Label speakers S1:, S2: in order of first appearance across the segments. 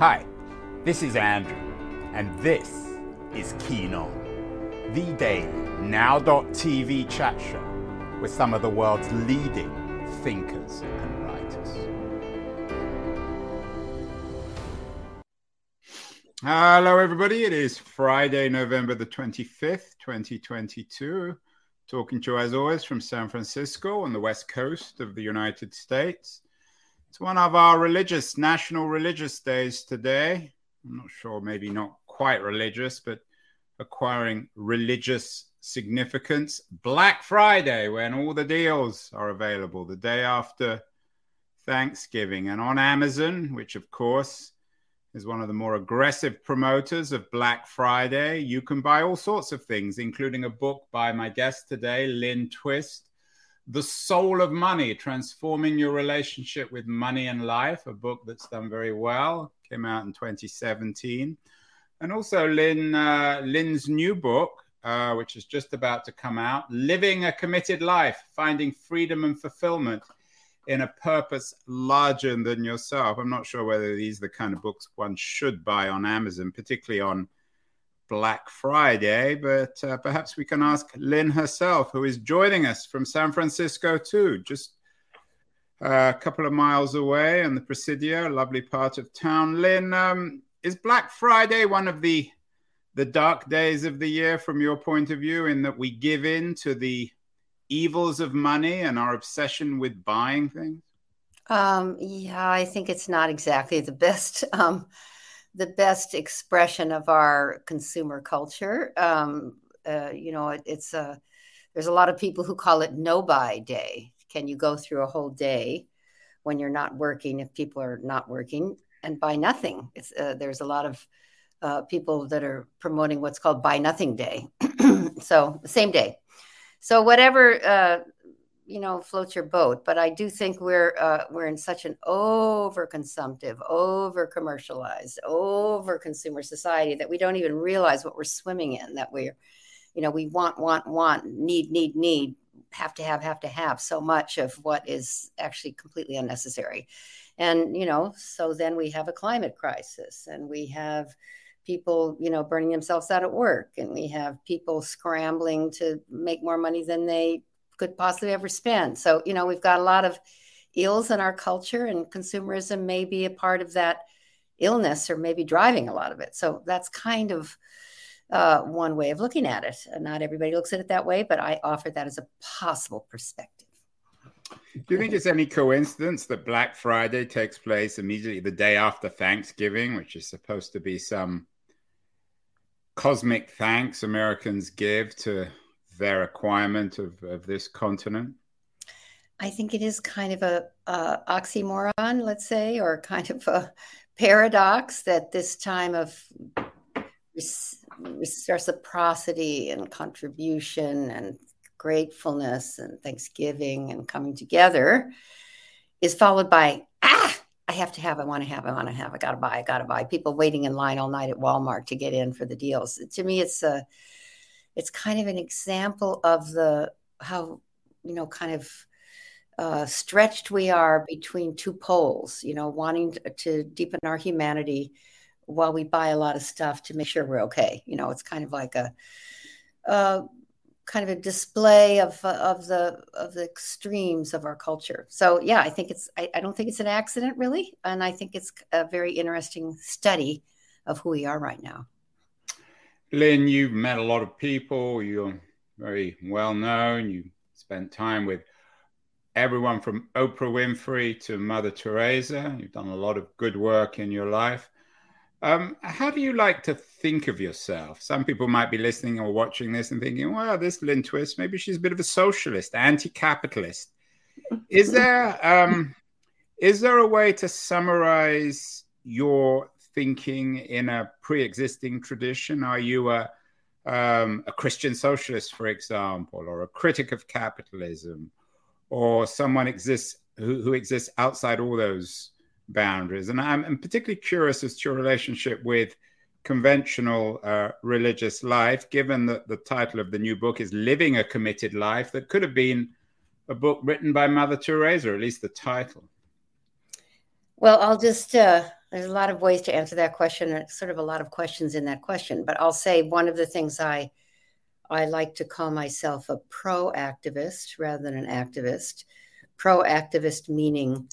S1: Hi, this is Andrew, and this is Keen On, the daily now.tv chat show with some of the world's leading thinkers and writers. Hello, everybody. It is Friday, November the 25th, 2022. Talking to you as always from San Francisco on the west coast of the United States. It's one of our religious, national religious days today. I'm not sure, maybe not quite religious, but acquiring religious significance. Black Friday, when all the deals are available, the day after Thanksgiving. And on Amazon, which of course is one of the more aggressive promoters of Black Friday, you can buy all sorts of things, including a book by my guest today, Lynne Twist the Soul of Money Transforming Your Relationship with Money and Life, a book that's done very well, came out in 2017. And also Lynne, uh, Lynne's new book, uh, which is just about to come out Living a Committed Life Finding Freedom and Fulfillment in a Purpose Larger Than Yourself. I'm not sure whether these are the kind of books one should buy on Amazon, particularly on Black Friday, but uh, perhaps we can ask Lynne herself, who is joining us from San Francisco too, just uh, a couple of miles away in the Presidio, a lovely part of town. Lynne, um, is Black Friday one of the the dark days of the year from your point of view, in that we give in to the evils of money and our obsession with buying things?
S2: Um, yeah, I think it's not exactly the best. Um, the best expression of our consumer culture. Um, uh, you know, it, it's a there's a lot of people who call it no buy day. Can you go through a whole day when you're not working if people are not working and buy nothing? Uh, there's a lot of uh, people that are promoting what's called buy nothing day. so same day. So whatever uh, you know floats your boat but i do think we're uh, we're in such an over consumptive over commercialized over consumer society that we don't even realize what we're swimming in that we're you know we want want want need need need have to have have to have so much of what is actually completely unnecessary. And you know so then we have a climate crisis and we have people you know burning themselves out at work and we have people scrambling to make more money than they could possibly ever spend. So, you know, we've got a lot of ills in our culture, and consumerism may be a part of that illness or maybe driving a lot of it. So, that's kind of uh, one way of looking at it. Not everybody looks at it that way, but I offer that as a possible perspective.
S1: Do you think it's any coincidence that Black Friday takes place immediately the day after Thanksgiving, which is supposed to be some cosmic thanks Americans give to their requirement of, of this continent?
S2: I think it is kind of a, a oxymoron, let's say, or kind of a paradox that this time of reciprocity and contribution and gratefulness and thanksgiving and coming together is followed by ah i have to have i want to have i want to have i gotta buy i gotta buy people waiting in line all night at walmart to get in for the deals to me it's a it's kind of an example of the how you know kind of uh, stretched we are between two poles you know wanting to, deepen our humanity while we buy a lot of stuff to make sure we're okay. You know it's kind of like a, a kind of a display of of the of the extremes of our culture. So yeah i think it's I, I don't think it's an accident really and i think it's a very interesting study of who we are right now
S1: Lynne, you've met a lot of people. You're very well known. You spent time with everyone from Oprah Winfrey to Mother Teresa. You've done a lot of good work in your life. Um, how do you like to think of yourself? Some people might be listening or watching this and thinking, well, this Lynne Twist, maybe she's a bit of a socialist, anti capitalist. Is there, um, is there a way to summarize your thinking in a pre-existing tradition? Are you a um, a Christian socialist, for example, or a critic of capitalism, or someone exists who, who exists outside all those boundaries? And I'm, I'm, particularly curious as to your relationship with conventional uh, religious life, given that the title of the new book is "Living a Committed Life," that could have been a book written by Mother Teresa, or at least the title.
S2: Well, I'll just uh, there's a lot of ways to answer that question. and sort of a lot of questions in that question, but I'll say one of the things I I like to call myself a pro-activist rather than an activist. Pro-activist meaning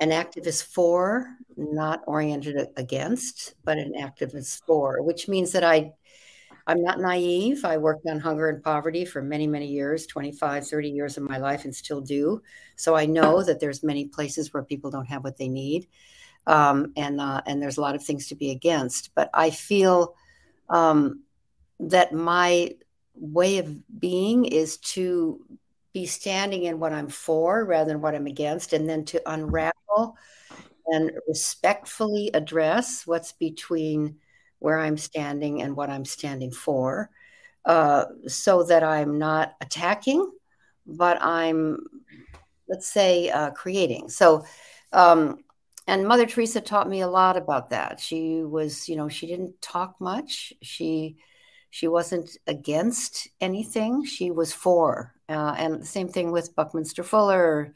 S2: an activist for, not oriented against, but an activist for, which means that I I'm not naive. I worked on hunger and poverty for many, many years, 25, 30 years of my life and still do. So I know that there's many places where people don't have what they need. Um, and uh, and there's a lot of things to be against. But I feel um, that my way of being is to be standing in what I'm for rather than what I'm against, and then to unravel and respectfully address what's between where I'm standing and what I'm standing for, uh, so that I'm not attacking, but I'm, let's say, uh, creating. So, um, and Mother Teresa taught me a lot about that. She was, you know, she didn't talk much. She she wasn't against anything. She was for. Uh, and the same thing with Buckminster Fuller,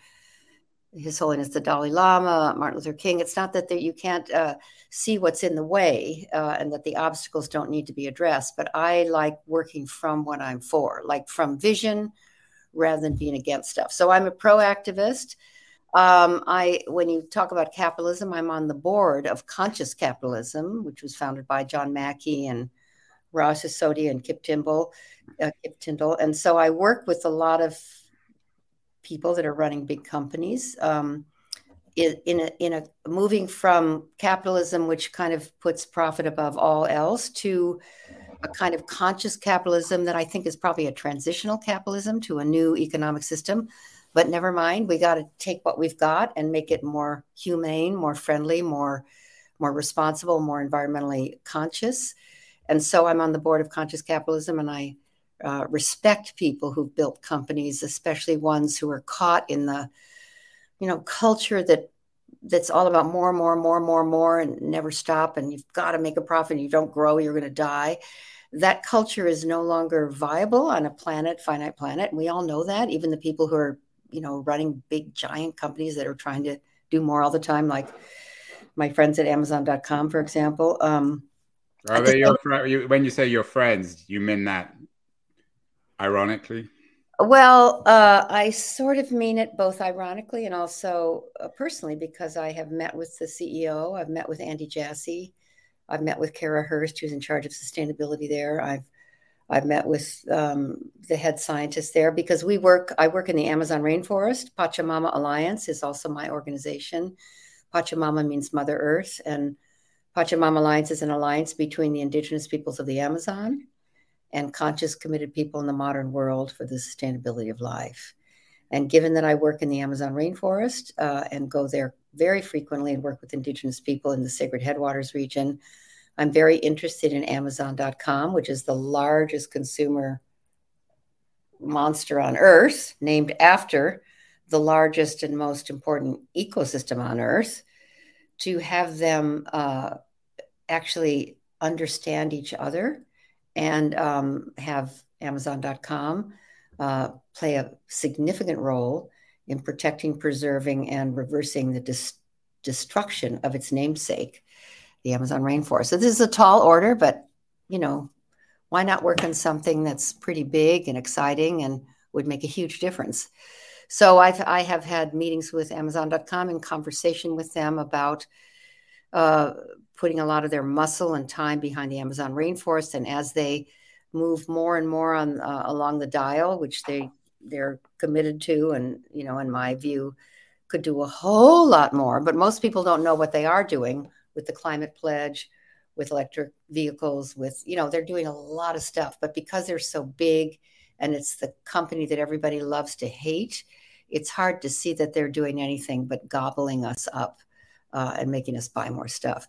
S2: His Holiness the Dalai Lama, Martin Luther King. It's not that the, you can't uh, see what's in the way uh, and that the obstacles don't need to be addressed, but I like working from what I'm for, like from vision rather than being against stuff. So I'm a pro-activist. Um, I, when you talk about capitalism, I'm on the board of Conscious Capitalism, which was founded by John Mackey and Raj Sisodia and Kip Tindell, uh, Kip Tindell. And so I work with a lot of people that are running big companies. Um, in, a, in a moving from capitalism, which kind of puts profit above all else, to a kind of conscious capitalism that I think is probably a transitional capitalism to a new economic system. But never mind, we got to take what we've got and make it more humane, more friendly, more more responsible, more environmentally conscious. And so I'm on the board of Conscious Capitalism, and I uh, respect people who've built companies, especially ones who are caught in the, you know, culture that that's all about more, more, more, more, more, and never stop. And you've got to make a profit. You don't grow, you're going to die. That culture is no longer viable on a planet, finite planet. And we all know that. Even the people who are, you know, running big, giant companies that are trying to do more all the time, like my friends at Amazon.com, for example. Um,
S1: are they your fr- when you say your friends, you mean that ironically?
S2: Well, uh, I sort of mean it both ironically and also uh, personally because I have met with the CEO. I've met with Andy Jassy. I've met with Kara Hurst, who's in charge of sustainability there. I've I've met with um, the head scientist there because we work. I work in the Amazon rainforest. Pachamama Alliance is also my organization. Pachamama means Mother Earth, and Pachamama Alliance is an alliance between the indigenous peoples of the Amazon and conscious, committed people in the modern world for the sustainability of life. And given that I work in the Amazon rainforest uh, and go there very frequently and work with indigenous people in the Sacred Headwaters region, I'm very interested in Amazon.com, which is the largest consumer monster on earth, named after the largest and most important ecosystem on earth to have them uh, actually understand each other and um, have Amazon.com uh, play a significant role in protecting, preserving, and reversing the dis- destruction of its namesake, the Amazon rainforest. So this is a tall order, but you know, why not work on something that's pretty big and exciting and would make a huge difference? So I've I have had meetings with Amazon.com and conversation with them about uh, putting a lot of their muscle and time behind the Amazon rainforest, and as they move more and more on uh, along the dial, which they they're committed to, and you know, in my view, could do a whole lot more. But most people don't know what they are doing with the climate pledge, with electric vehicles, with you know, they're doing a lot of stuff. But because they're so big, and it's the company that everybody loves to hate it's hard to see that they're doing anything but gobbling us up uh, and making us buy more stuff.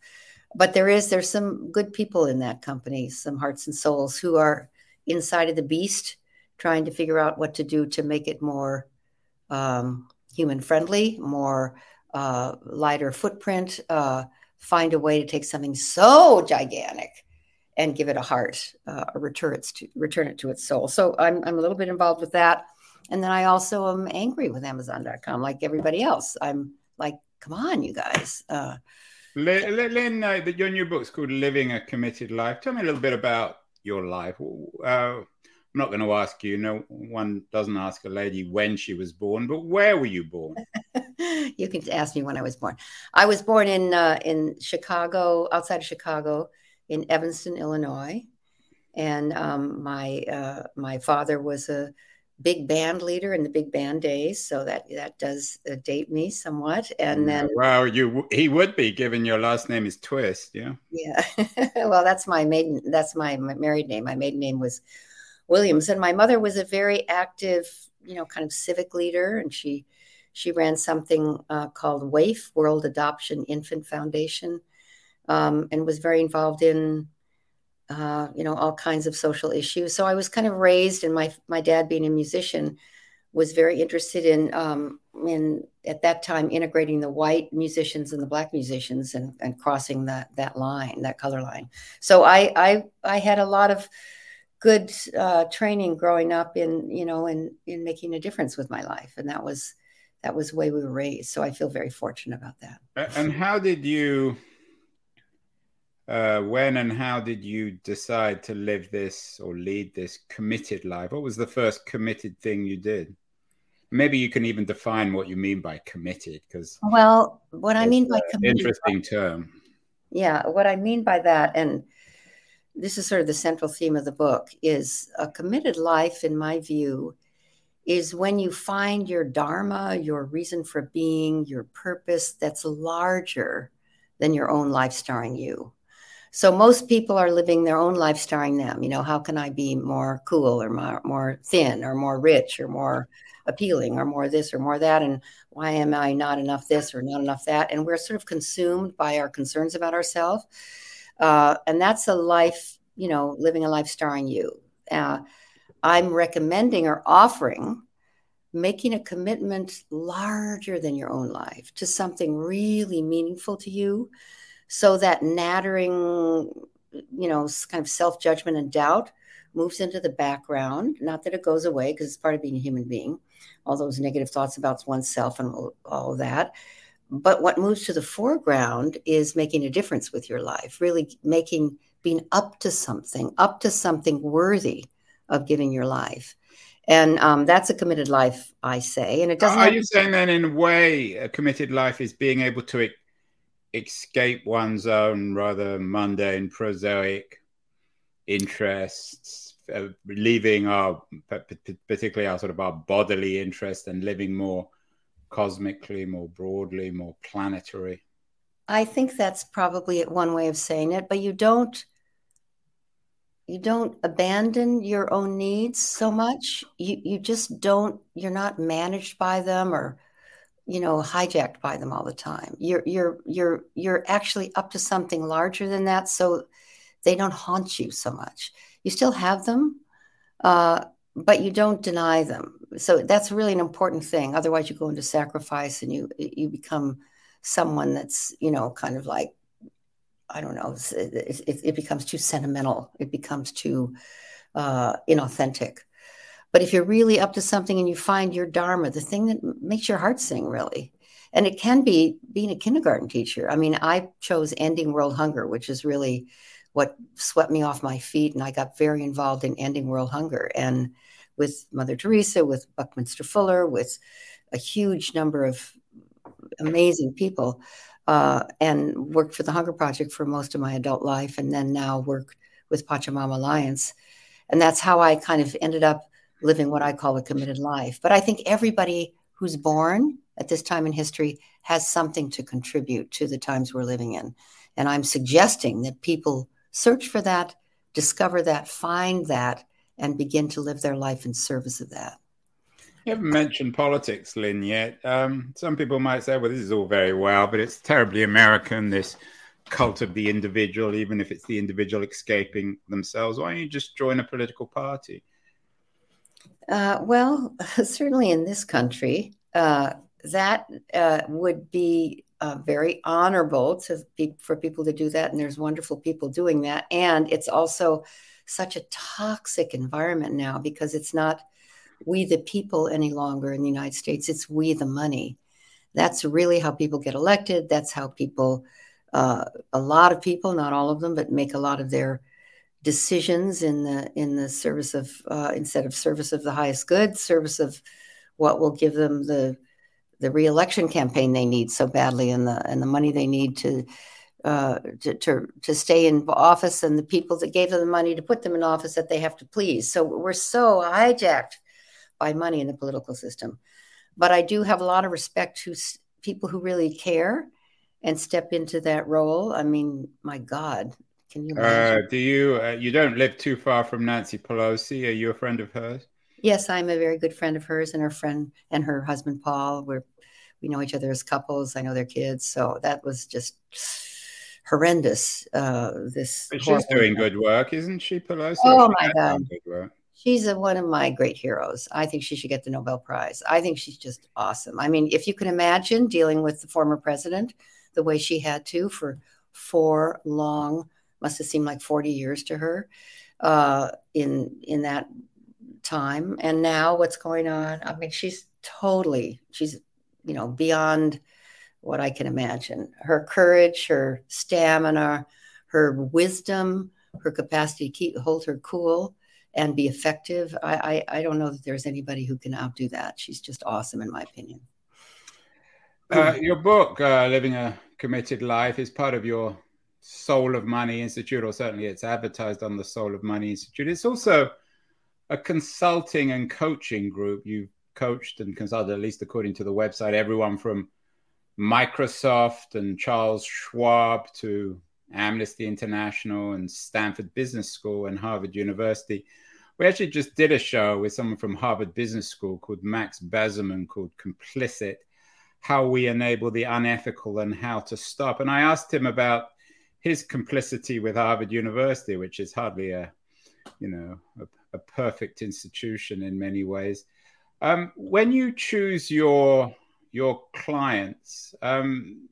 S2: But there is there's some good people in that company, some hearts and souls who are inside of the beast, trying to figure out what to do to make it more um, human friendly, more uh, lighter footprint. Uh, find a way to take something so gigantic and give it a heart, uh, return it to return it to its soul. So I'm I'm a little bit involved with that. And then I also am angry with Amazon.com, like everybody else. I'm like, come on, you guys. Uh,
S1: Lynne, uh, your new book's called Living a Committed Life. Tell me a little bit about your life. Uh, I'm not going to ask you. No one doesn't ask a lady when she was born, but where were you born?
S2: you can ask me when I was born. I was born in uh, in Chicago, outside of Chicago, in Evanston, Illinois, and um, my uh, my father was a big band leader in the big band days, so that that does uh, date me somewhat. And then,
S1: wow, you he would be given your last name is Twist, yeah.
S2: Yeah, well, that's my maiden. That's my married name. My maiden name was Williams, and my mother was a very active, you know, kind of civic leader, and she she ran something uh, called WAIF, World Adoption Infant Foundation, um, and was very involved in, uh, you know, all kinds of social issues. So I was kind of raised, and my my dad being a musician was very interested in um, in at that time integrating the white musicians and the black musicians and, and crossing that that line, that color line. So I I I had a lot of good uh, training growing up in you know in in making a difference with my life. And that was that was the way we were raised. So i feel very fortunate about that.
S1: And how did you uh, when and how did you decide to live this or lead this committed life? What was the first committed thing you did? Maybe you can even define what you mean by committed because
S2: well what i mean by committed
S1: interesting term.
S2: Yeah what i mean by that and this is sort of the central theme of the book is a committed life in my view is when you find your dharma your reason for being your purpose that's larger than your own life starring you. So most people are living their own life starring them. You know how can i be more cool or more, more thin or more rich or more appealing or more this or more that? And why am i not enough this or not enough that? And we're sort of consumed by our concerns about ourselves uh, and that's a life, you know, living a life starring you. Uh, I'm recommending or offering making a commitment larger than your own life to something really meaningful to you so that nattering, you know, kind of self judgment and doubt moves into the background. Not that it goes away because it's part of being a human being, all those negative thoughts about oneself and all of that. But what moves to the foreground is making a difference with your life, really making, being up to something, up to something worthy of giving your life. And um, that's a committed life, I say. And it doesn't.
S1: Are you saying then, in a way, a committed life is being able to e- escape one's own rather mundane, prosaic interests, uh, leaving our, particularly our sort of our bodily interest and living more cosmically, more broadly, more planetary?
S2: I think that's probably one way of saying it, but you don't you don't abandon your own needs so much. You you just don't you're not managed by them or you know hijacked by them all the time. You're you're you're you're actually up to something larger than that so they don't haunt you so much. You still have them, uh, but you don't deny them. So that's really an important thing. Otherwise, you go into sacrifice and you you become someone that's you know kind of like I don't know. It, it, it becomes too sentimental. It becomes too uh, inauthentic. But if you're really up to something and you find your dharma, the thing that makes your heart sing, really, and it can be being a kindergarten teacher. I mean, I chose ending world hunger, which is really what swept me off my feet. And I got very involved in ending world hunger and with Mother Teresa, with Buckminster Fuller, with a huge number of amazing people, uh, and worked for the Hunger Project for most of my adult life, and then now work with Pachamama Alliance. And that's how I kind of ended up living what I call a committed life. But I think everybody who's born at this time in history has something to contribute to the times we're living in. And I'm suggesting that people search for that, discover that, find that, and begin to live their life in service of that.
S1: You haven't mentioned politics, Lynne, yet. Um, some people might say, well, this is all very well, but it's terribly American, this cult of the individual, even if it's the individual escaping themselves. Why don't you just join a political party?
S2: Uh, well, certainly in this country, uh, that uh, would be uh, very honorable to be, for people to do that, and there's wonderful people doing that. And it's also such a toxic environment now because it's not we the people any longer in the United States. It's we the money. That's really how people get elected. That's how people uh, a lot of people, not all of them, but make a lot of their decisions in the in the service of uh, instead of service of the highest good, service of what will give them the the reelection campaign they need so badly and the and the money they need to uh, to, to, to stay in office and the people that gave them the money to put them in office that they have to please. So we're so hijacked by money in the political system. But I do have a lot of respect to people who really care and step into that role. I mean, my God, can you?
S1: Uh, do you? Uh, you don't live too far from Nancy Pelosi. Are you a friend of hers?
S2: Yes, I'm a very good friend of hers and her friend and her husband Paul. We're we know each other as couples. I know their kids, so that was just horrendous. Uh, this
S1: but she's doing good work, isn't she, Pelosi?
S2: Oh my God, she's a, one of my great heroes. I think she should get the Nobel Prize. I think she's just awesome. I mean, if you can imagine dealing with the former president the way she had to for four long, must have seemed like forty years to her uh, in in that time, and now what's going on? I mean, she's totally she's you know beyond what I can imagine. Her courage, her stamina, her wisdom, her capacity to keep hold her cool and be effective. I, I, I don't know that there's anybody who can outdo that. She's just awesome, in my opinion.
S1: Uh, your book, uh, Living a Committed Life, is part of your Soul of Money Institute, or certainly it's advertised on the Soul of Money Institute. It's also a consulting and coaching group. You've coached and consulted, at least according to the website, everyone from Microsoft and Charles Schwab to Amnesty International and Stanford Business School and Harvard University. We actually just did a show with someone from Harvard Business School called Max Bazerman called Complicit How We Enable the Unethical and How to Stop. And I asked him about his complicity with Harvard University, which is hardly a, you know, a, a perfect institution in many ways. Um, when you choose your your clients, um,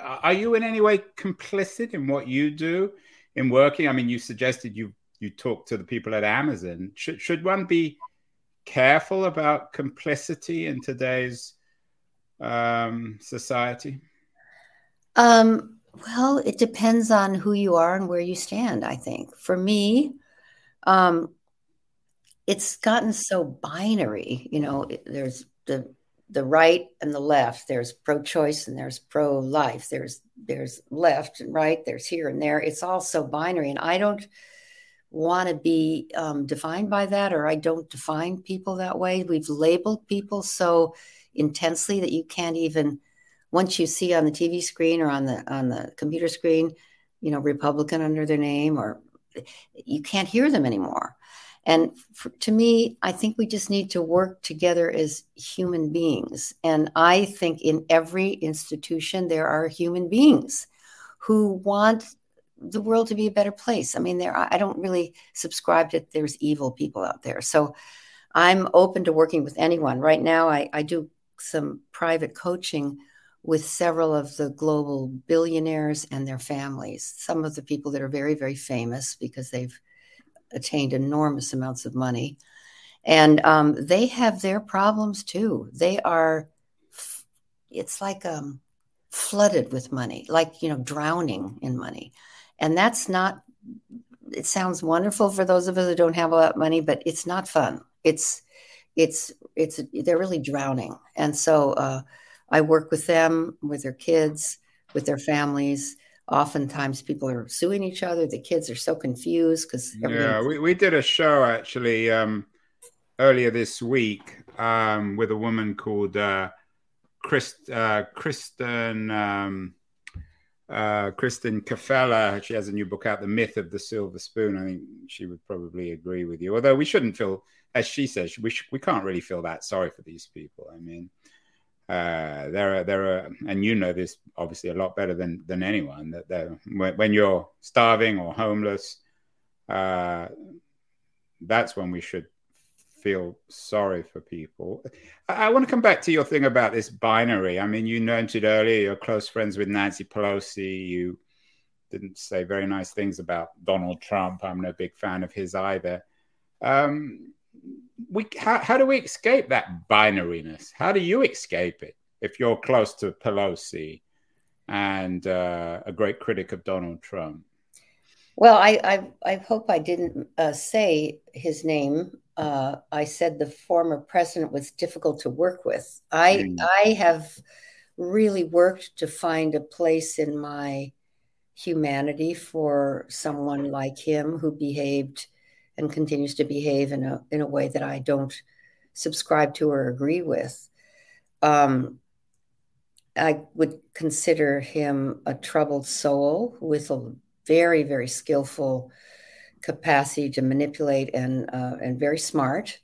S1: are you in any way complicit in what you do in working? I mean, you suggested you you talk to the people at Amazon. Should should one be careful about complicity in today's um, society?
S2: Um, well, it depends on who you are and where you stand. I think for me, um, it's gotten so binary. You know, there's the the right and the left. There's pro-choice and there's pro-life. There's there's left and right. There's here and there. It's all so binary, and I don't want to be um, defined by that, or I don't define people that way. We've labeled people so intensely that you can't even once you see on the TV screen or on the on the computer screen, you know, Republican under their name, or you can't hear them anymore. And for, to me, I think we just need to work together as human beings. And I think in every institution, there are human beings who want the world to be a better place. I mean, there I don't really subscribe that there's evil people out there. So I'm open to working with anyone. Right now, I, I do some private coaching with several of the global billionaires and their families. Some of the people that are very, very famous because they've attained enormous amounts of money. And um, they have their problems too. They are, it's like um, flooded with money, like, you know, drowning in money. And that's not, it sounds wonderful for those of us who don't have a lot of money, but it's not fun. It's, it's, it's, they're really drowning. And so uh, I work with them, with their kids, with their families oftentimes people are suing each other the kids are so confused because
S1: yeah we, we did a show actually um, earlier this week um, with a woman called uh, Chris, uh, kristen um, uh, Kristin Keffeler, she has a new book out, The Myth of the Silver Spoon. I think she would probably agree with you. Although we shouldn't feel, as she says, we, sh- we can't really feel that sorry for these people. I mean, uh, there are there are, and you know this obviously a lot better than than anyone that when, when you're starving or homeless, uh, that's when we should feel sorry for people. I, I want to come back to your thing about this binary. I mean, you mentioned earlier you're close friends with Nancy Pelosi. You didn't say very nice things about Donald Trump. I'm no big fan of his either. Um, we how, how do we escape that binariness? How do you escape it if you're close to Pelosi? and uh, a great critic of Donald Trump.
S2: Well, I I, I hope I didn't uh, say his name. Uh, I said the former president was difficult to work with. I mm. I have really worked to find a place in my humanity for someone like him who behaved and continues to behave in a in a way that I don't subscribe to or agree with. Um, I would consider him a troubled soul with a very, very skillful capacity to manipulate and uh, and very smart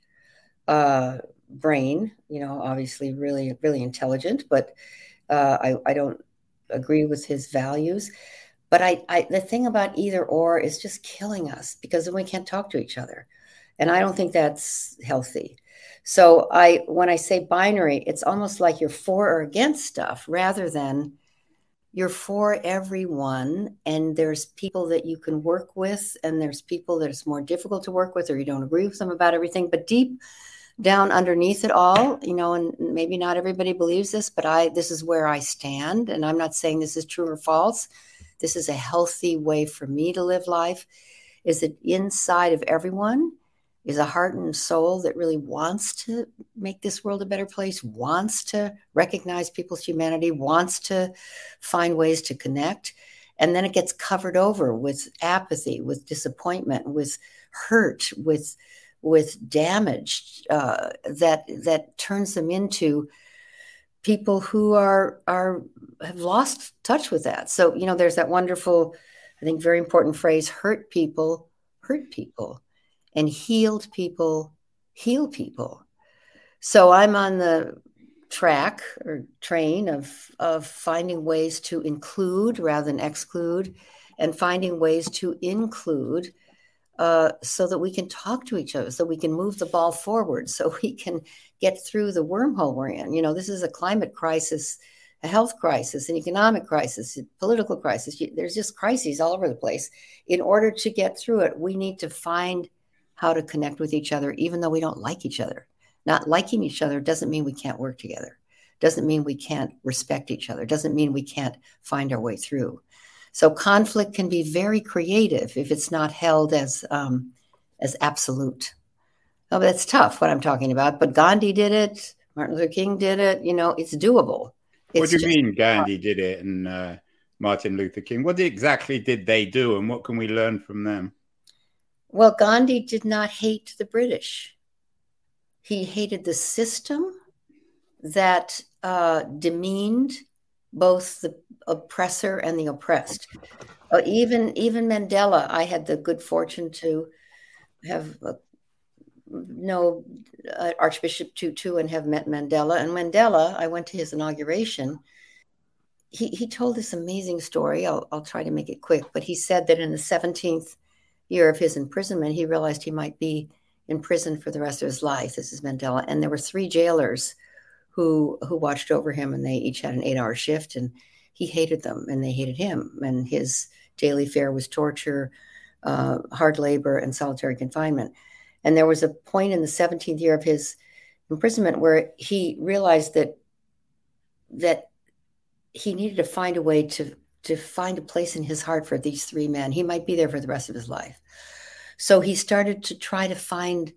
S2: uh, brain. You know, obviously, really, really intelligent. But uh, I, I don't agree with his values. But I, I, the thing about either or is just killing us because then we can't talk to each other, and I don't think that's healthy. So I when I say binary, it's almost like you're for or against stuff rather than you're for everyone. And there's people that you can work with and there's people that it's more difficult to work with or you don't agree with them about everything. But deep down underneath it all you know and maybe not everybody believes this but i this is where i stand. And i'm not saying this is true or false this is a healthy way for me to live life is that inside of everyone is a heart and soul that really wants to make this world a better place, wants to recognize people's humanity, wants to find ways to connect. And then it gets covered over with apathy, with disappointment, with hurt, with with damage uh, that that turns them into people who are are have lost touch with that. So you know, there's that wonderful, I think, very important phrase: "Hurt people, hurt people." and healed people heal people. So I'm on the track or train of of finding ways to include rather than exclude and finding ways to include uh, so that we can talk to each other so we can move the ball forward so we can get through the wormhole we're in you know this is a climate crisis a health crisis an economic crisis a political crisis there's just crises all over the place in order to get through it we need to find how to connect with each other, even though we don't like each other. Not liking each other doesn't mean we can't work together, doesn't mean we can't respect each other, doesn't mean we can't find our way through. So conflict can be very creative if it's not held as um, as absolute. Oh, that's tough. What I'm talking about, but Gandhi did it. Martin Luther King did it. You know, it's doable.
S1: It's what do you mean Gandhi did it and uh, Martin Luther King? What exactly did they do, and what can we learn from them?
S2: Well, Gandhi did not hate the British. He hated the system that uh, demeaned both the oppressor and the oppressed. Uh, even even Mandela, I had the good fortune to have uh, know uh, Archbishop Tutu and have met Mandela. And Mandela, I went to his inauguration. He he told this amazing story. I'll I'll try to make it quick, but he said that in the 17th year of his imprisonment, he realized he might be in prison for the rest of his life. This is Mandela, and there were three jailers who who watched over him, and they each had an eight-hour shift, and he hated them, and they hated him, and his daily fare was torture, uh, hard labor, and solitary confinement. And there was a point in the 17th year of his imprisonment where he realized that that he needed to find a way to to find a place in his heart for these three men. He might be there for the rest of his life. So he started to try to find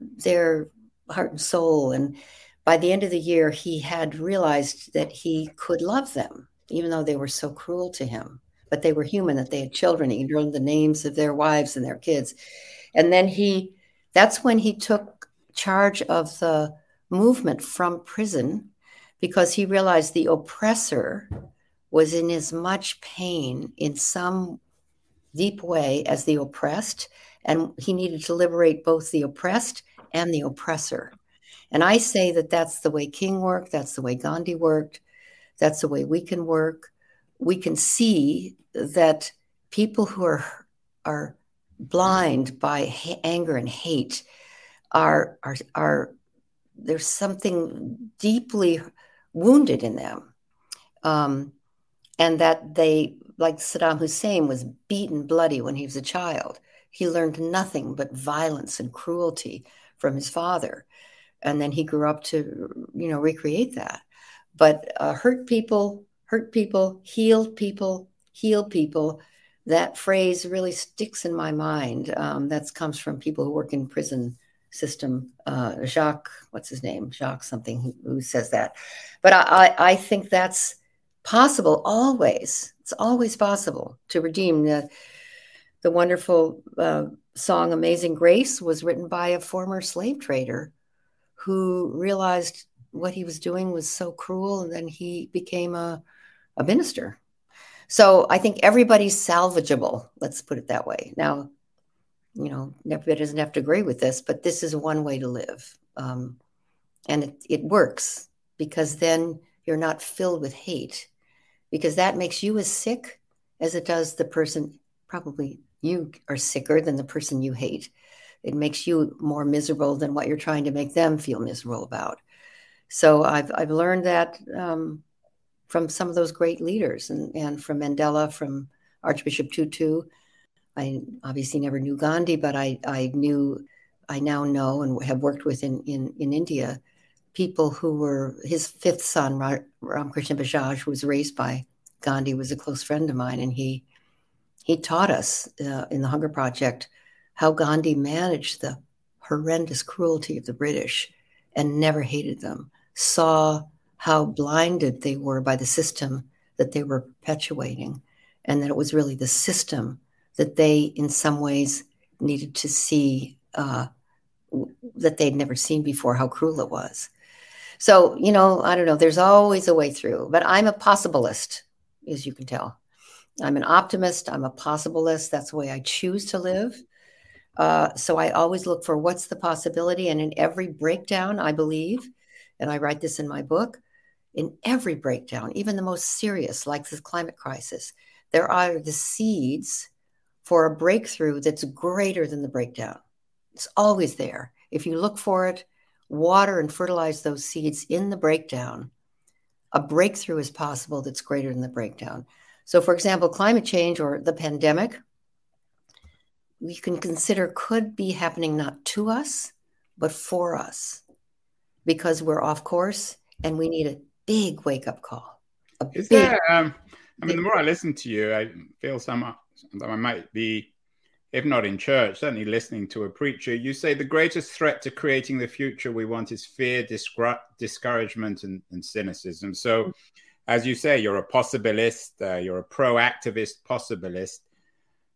S2: their heart and soul. And by the end of the year, he had realized that he could love them, even though they were so cruel to him. But they were human, that they had children. He learned the names of their wives and their kids. And then he, that's when he took charge of the movement from prison because he realized the oppressor was in as much pain in some deep way as the oppressed, and he needed to liberate both the oppressed and the oppressor. And I say that that's the way King worked, that's the way Gandhi worked, that's the way we can work. We can see that people who are are blind by ha- anger and hate are are are there's something deeply wounded in them. Um, and that they, like Saddam Hussein, was beaten bloody when he was a child. He learned nothing but violence and cruelty from his father, and then he grew up to, you know, recreate that. But uh, hurt people, hurt people, healed people, heal people. That phrase really sticks in my mind. Um, that comes from people who work in prison system. Uh, Jacques, what's his name? Jacques something who, who says that. But I, I, think that's possible always. It's always possible to redeem. The, the wonderful uh, song Amazing Grace was written by a former slave trader who realized what he was doing was so cruel and then he became a, a minister. So I think everybody's salvageable. Let's put it that way. Now, you know, everybody doesn't have to agree with this, but this is one way to live. Um, and it, it works because then you're not filled with hate because that makes you as sick as it does the person probably you are sicker than the person you hate it makes you more miserable than what you're trying to make them feel miserable about so i've, I've learned that um, from some of those great leaders and, and from mandela from archbishop tutu. I obviously never knew Gandhi, but I, I knew, I now know and have worked with in, in, in India people who were his fifth son, Ramakrishna Bajaj, who was raised by Gandhi, was a close friend of mine, and he he taught us uh, in the Hunger Project how Gandhi managed the horrendous cruelty of the British and never hated them, saw how blinded they were by the system that they were perpetuating, and that it was really the system that they, in some ways, needed to see uh, that they'd never seen before how cruel it was. So, you know, I don't know, there's always a way through, but I'm a possibilist, as you can tell. I'm an optimist, I'm a possibilist. That's the way I choose to live. Uh, so I always look for what's the possibility. And in every breakdown, I believe, and I write this in my book, in every breakdown, even the most serious, like the climate crisis, there are the seeds for a breakthrough that's greater than the breakdown. It's always there. If you look for it, water and fertilize those seeds in the breakdown, a breakthrough is possible that's greater than the breakdown. So, for example, climate change or the pandemic, we can consider could be happening not to us, but for us because we're off course and we need big wake up call.
S1: Is big, there, um, I mean, the more I listen to you, I feel some that I might be, if not in church, certainly listening to a preacher, you say the greatest threat to creating the future we want is fear, discouragement, and, and, cynicism. So, as you say, you're a possibilist, uh, you're a proactivist possibilist.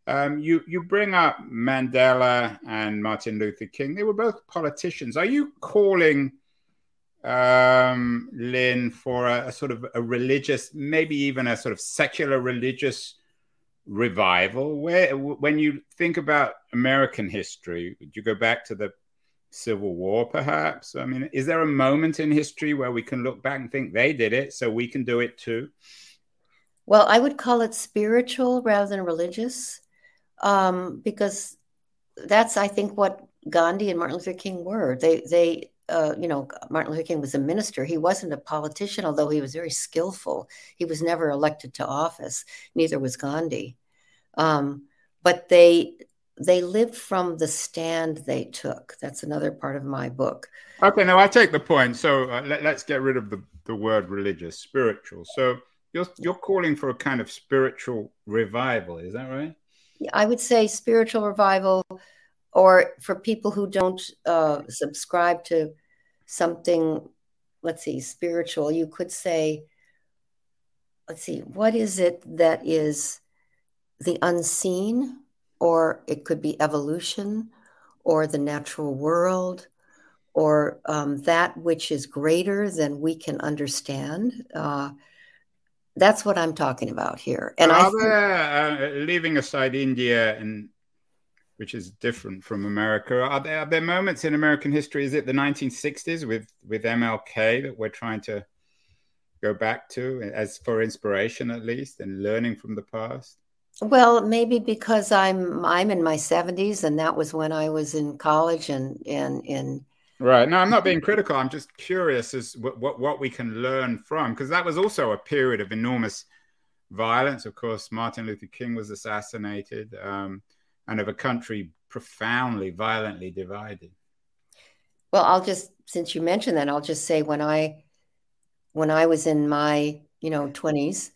S1: Um, you you bring up Mandela and Martin Luther King. They were both politicians. Are you calling um, Lynne for a, a, sort of a religious, maybe even a sort of secular religious revival. Where when you think about american history would you go back to the civil war perhaps? I mean is there a moment in history where we can look back and think they did it so we can do it too?
S2: Well i would call it spiritual rather than religious um, because that's i think what gandhi and martin luther king were. They they uh, you know, Martin Luther King was a minister. He wasn't a politician, although he was very skillful. He was never elected to office. Neither was Gandhi. Um, but they they lived from the stand they took. That's another part of my book.
S1: Okay, now I take the point. So uh, let, us get rid of the, the word religious, spiritual. So you're you're calling for a kind of spiritual revival, is that right?
S2: I would say spiritual revival, or for people who don't uh, subscribe to something, let's see, spiritual, you could say, let's see, what is it that is the unseen, or it could be evolution, or the natural world, or um, that which is greater than we can understand. Uh, that's what I'm talking about here.
S1: And Are I think, uh, leaving aside India and which is different from America. Are there, are there moments in American history? Is it the 1960s with with MLK that we're trying to go back to as for inspiration, at least, and learning from the past?
S2: Well, maybe because I'm I'm in my 70s, and that was when I was in college and and in.
S1: Right. No, I'm not being critical. I'm just curious as what what, what we can learn from because that was also a period of enormous violence. Of course, Martin Luther King was assassinated. Um, and of a country profoundly, violently divided.
S2: Well, I'll just since you mentioned that, I'll just say when I when I was in my you know, 20s,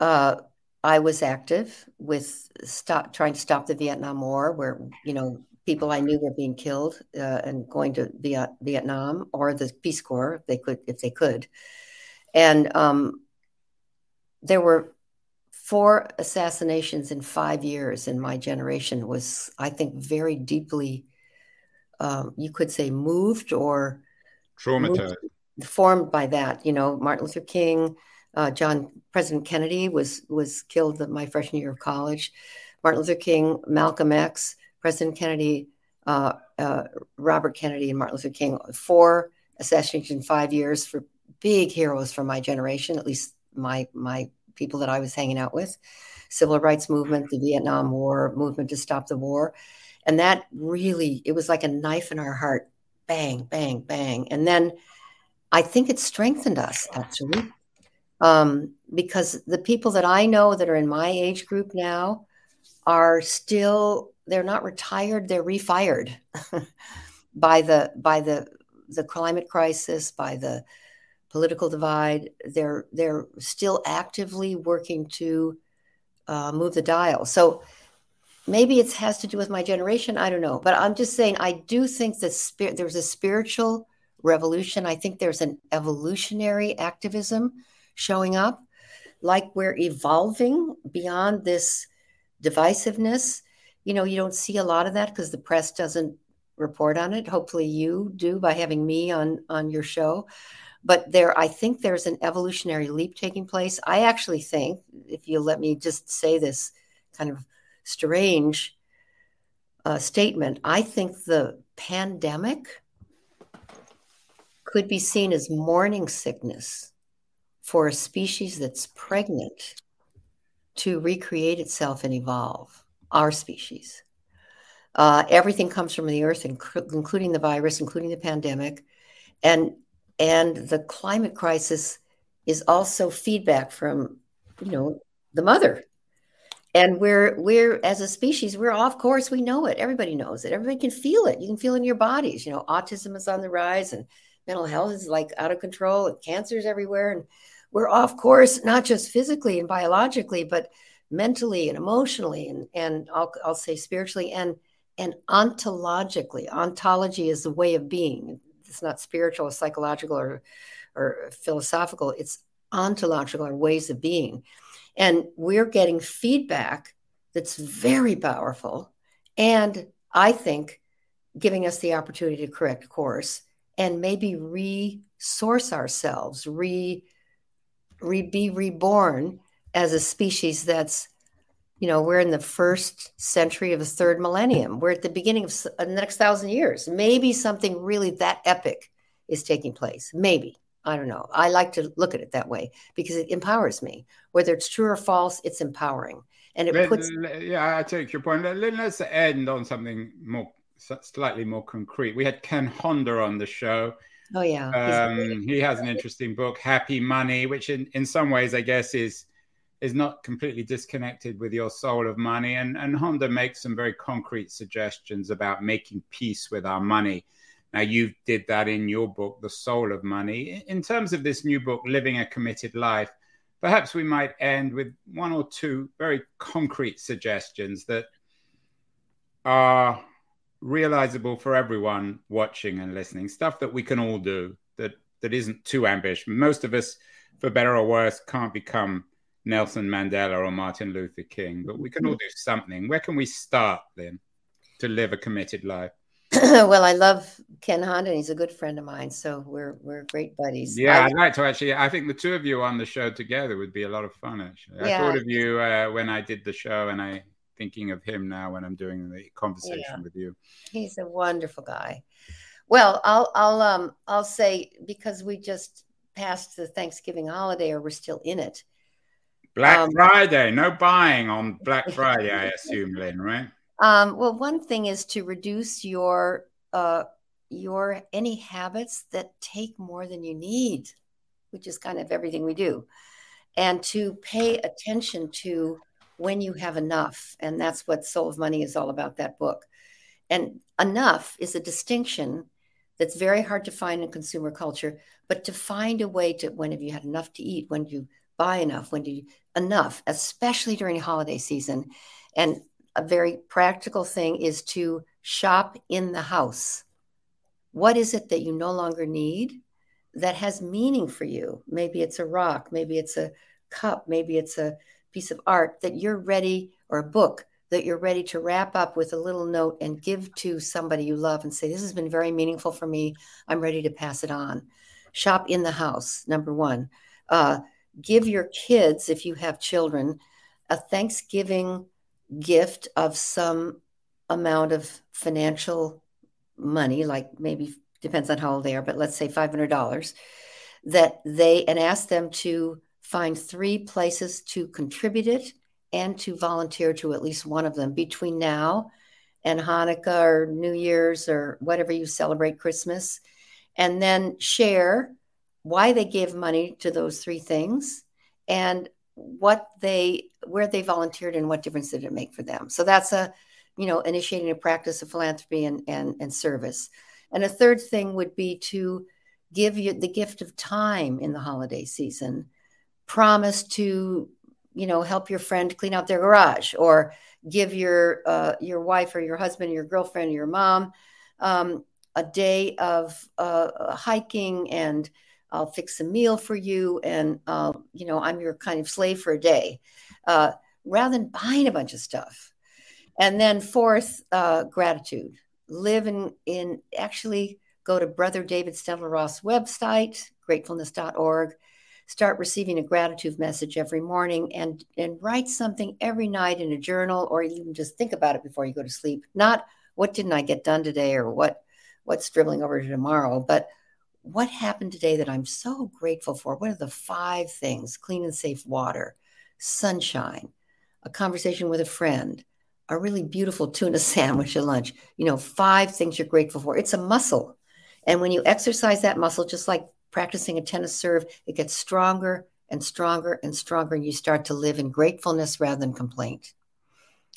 S2: uh, I was active with stop trying to stop the Vietnam War, where you know people I knew were being killed uh, and going to Viet- Vietnam or the Peace Corps if they could if they could, and um, there were four assassinations in five years in my generation. Was I think very deeply, um, you could say, moved or
S1: traumatized,
S2: moved, formed by that. You know, Martin Luther King. Uh, John President Kennedy was was killed the, my freshman year of college. Martin Luther King, Malcolm X, President Kennedy, uh, uh, Robert Kennedy, and Martin Luther King. Four assassinations in five years for big heroes from my generation, at least my my people that I was hanging out with. Civil rights movement, the Vietnam War movement to stop the war, and that really it was like a knife in our heart. Bang, bang, bang, and then I think it strengthened us actually, um, because the people that I know that are in my age group now are still they're not retired they're refired by the by the the climate crisis by the political divide. They're they're still actively working to uh, move the dial. So maybe it has to do with my generation i don't know. But i'm just saying i do think that spirit there's a spiritual revolution. I think there's an evolutionary activism showing up like we're evolving beyond this divisiveness. You know, you don't see a lot of that because the press doesn't report on it. Hopefully you do by having me on on your show. But there I think there's an evolutionary leap taking place. I actually think, if you let me just say this kind of strange uh, statement, I think the pandemic could be seen as morning sickness for a species that's pregnant to recreate itself and evolve our species. Uh, everything comes from the earth, inc- including the virus, including the pandemic, and and the climate crisis is also feedback from you know the mother. And we're we're as a species, we're off course. We know it. Everybody knows it. Everybody can feel it. You can feel it in your bodies. You know, autism is on the rise, and mental health is like out of control, and cancer's everywhere, and we're off course, not just physically and biologically, but mentally and emotionally and, and I'll, I'll say spiritually and and ontologically ontology is the way of being it's not spiritual or psychological or or philosophical it's ontological or ways of being. And we're getting feedback that's very powerful and i think giving us the opportunity to correct course and maybe resource ourselves re, re be reborn as a species that's you know we're in the first century of the third millennium. We're at the beginning of the next thousand years. Maybe something really that epic is taking place. Maybe. I don't know. I like to look at it that way because it empowers me. Whether it's true or false it's empowering. And it puts
S1: yeah i take your point. Let, let's end on something more slightly more concrete. We had ken honda on the show.
S2: Oh yeah.
S1: Um, he has an interesting book happy money which in, in some ways i guess is is not completely disconnected with your soul of money. And, and Honda makes some very concrete suggestions about making peace with our money. Now, you did that in your book, The Soul of Money. In terms of this new book, Living a Committed Life, perhaps we might end with one or two very concrete suggestions that are realizable for everyone watching and listening, stuff that we can all do that, that isn't too ambitious. Most of us, for better or worse, can't become Nelson Mandela or Martin Luther King, but we can all do something. Where can we start then to live a committed life?
S2: well, I love Ken Honda. And he's a good friend of mine, so we're we're great buddies.
S1: Yeah, I, would like to actually. I think the two of you on the show together would be a lot of fun. Actually, yeah. I thought of you uh, when I did the show, and I thinking of him now when I'm doing the conversation yeah. with you.
S2: He's a wonderful guy. Well, I'll I'll um I'll say because we just passed the Thanksgiving holiday, or we're still in it.
S1: Black um, Friday, no buying on Black Friday, I assume, Lynne, right?
S2: Um, well, one thing is to reduce your uh, your any habits that take more than you need, which is kind of everything we do, and to pay attention to when you have enough, and that's what Soul of Money is all about. That book, and enough is a distinction that's very hard to find in consumer culture, but to find a way to when have you had enough to eat, when do you buy enough? When do you enough, especially during holiday season? And a very practical thing is to shop in the house. What is it that you no longer need that has meaning for you? Maybe it's a rock, maybe it's a cup, maybe it's a piece of art that you're ready, or a book that you're ready to wrap up with a little note and give to somebody you love and say, This has been very meaningful for me. I'm ready to pass it on. Shop in the house, number one. Uh, give your kids, if you have children, a Thanksgiving gift of some amount of financial money, like maybe depends on how old they are, but let's say $500, that they, and ask them to find three places to contribute it and to volunteer to at least one of them between now and Hanukkah or New Year's or whatever you celebrate Christmas, and then share why they gave money to those three things and what they where they volunteered and what difference did it make for them. So that's a you know initiating a practice of philanthropy and and, and service. And a third thing would be to give you the gift of time in the holiday season. Promise to you know help your friend clean out their garage or give your uh, your wife or your husband your girlfriend your mom um, a day of uh, hiking and I'll fix a meal for you and uh, you know I'm your kind of slave for a day uh, rather than buying a bunch of stuff. And then fourth uh, gratitude. Live in in actually go to brother david Steindl-Rast website gratefulness.org start receiving a gratitude message every morning and and write something every night in a journal or even just think about it before you go to sleep. Not what didn't i get done today? or what what's dribbling over to tomorrow? but what happened today that i'm so grateful for what are the five things clean and safe water sunshine a conversation with a friend a really beautiful tuna sandwich at lunch you know five things you're grateful for it's a muscle and when you exercise that muscle just like practicing a tennis serve, it gets stronger and stronger and stronger, and you start to live in gratefulness rather than complaint.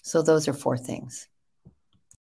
S2: So, those are four things.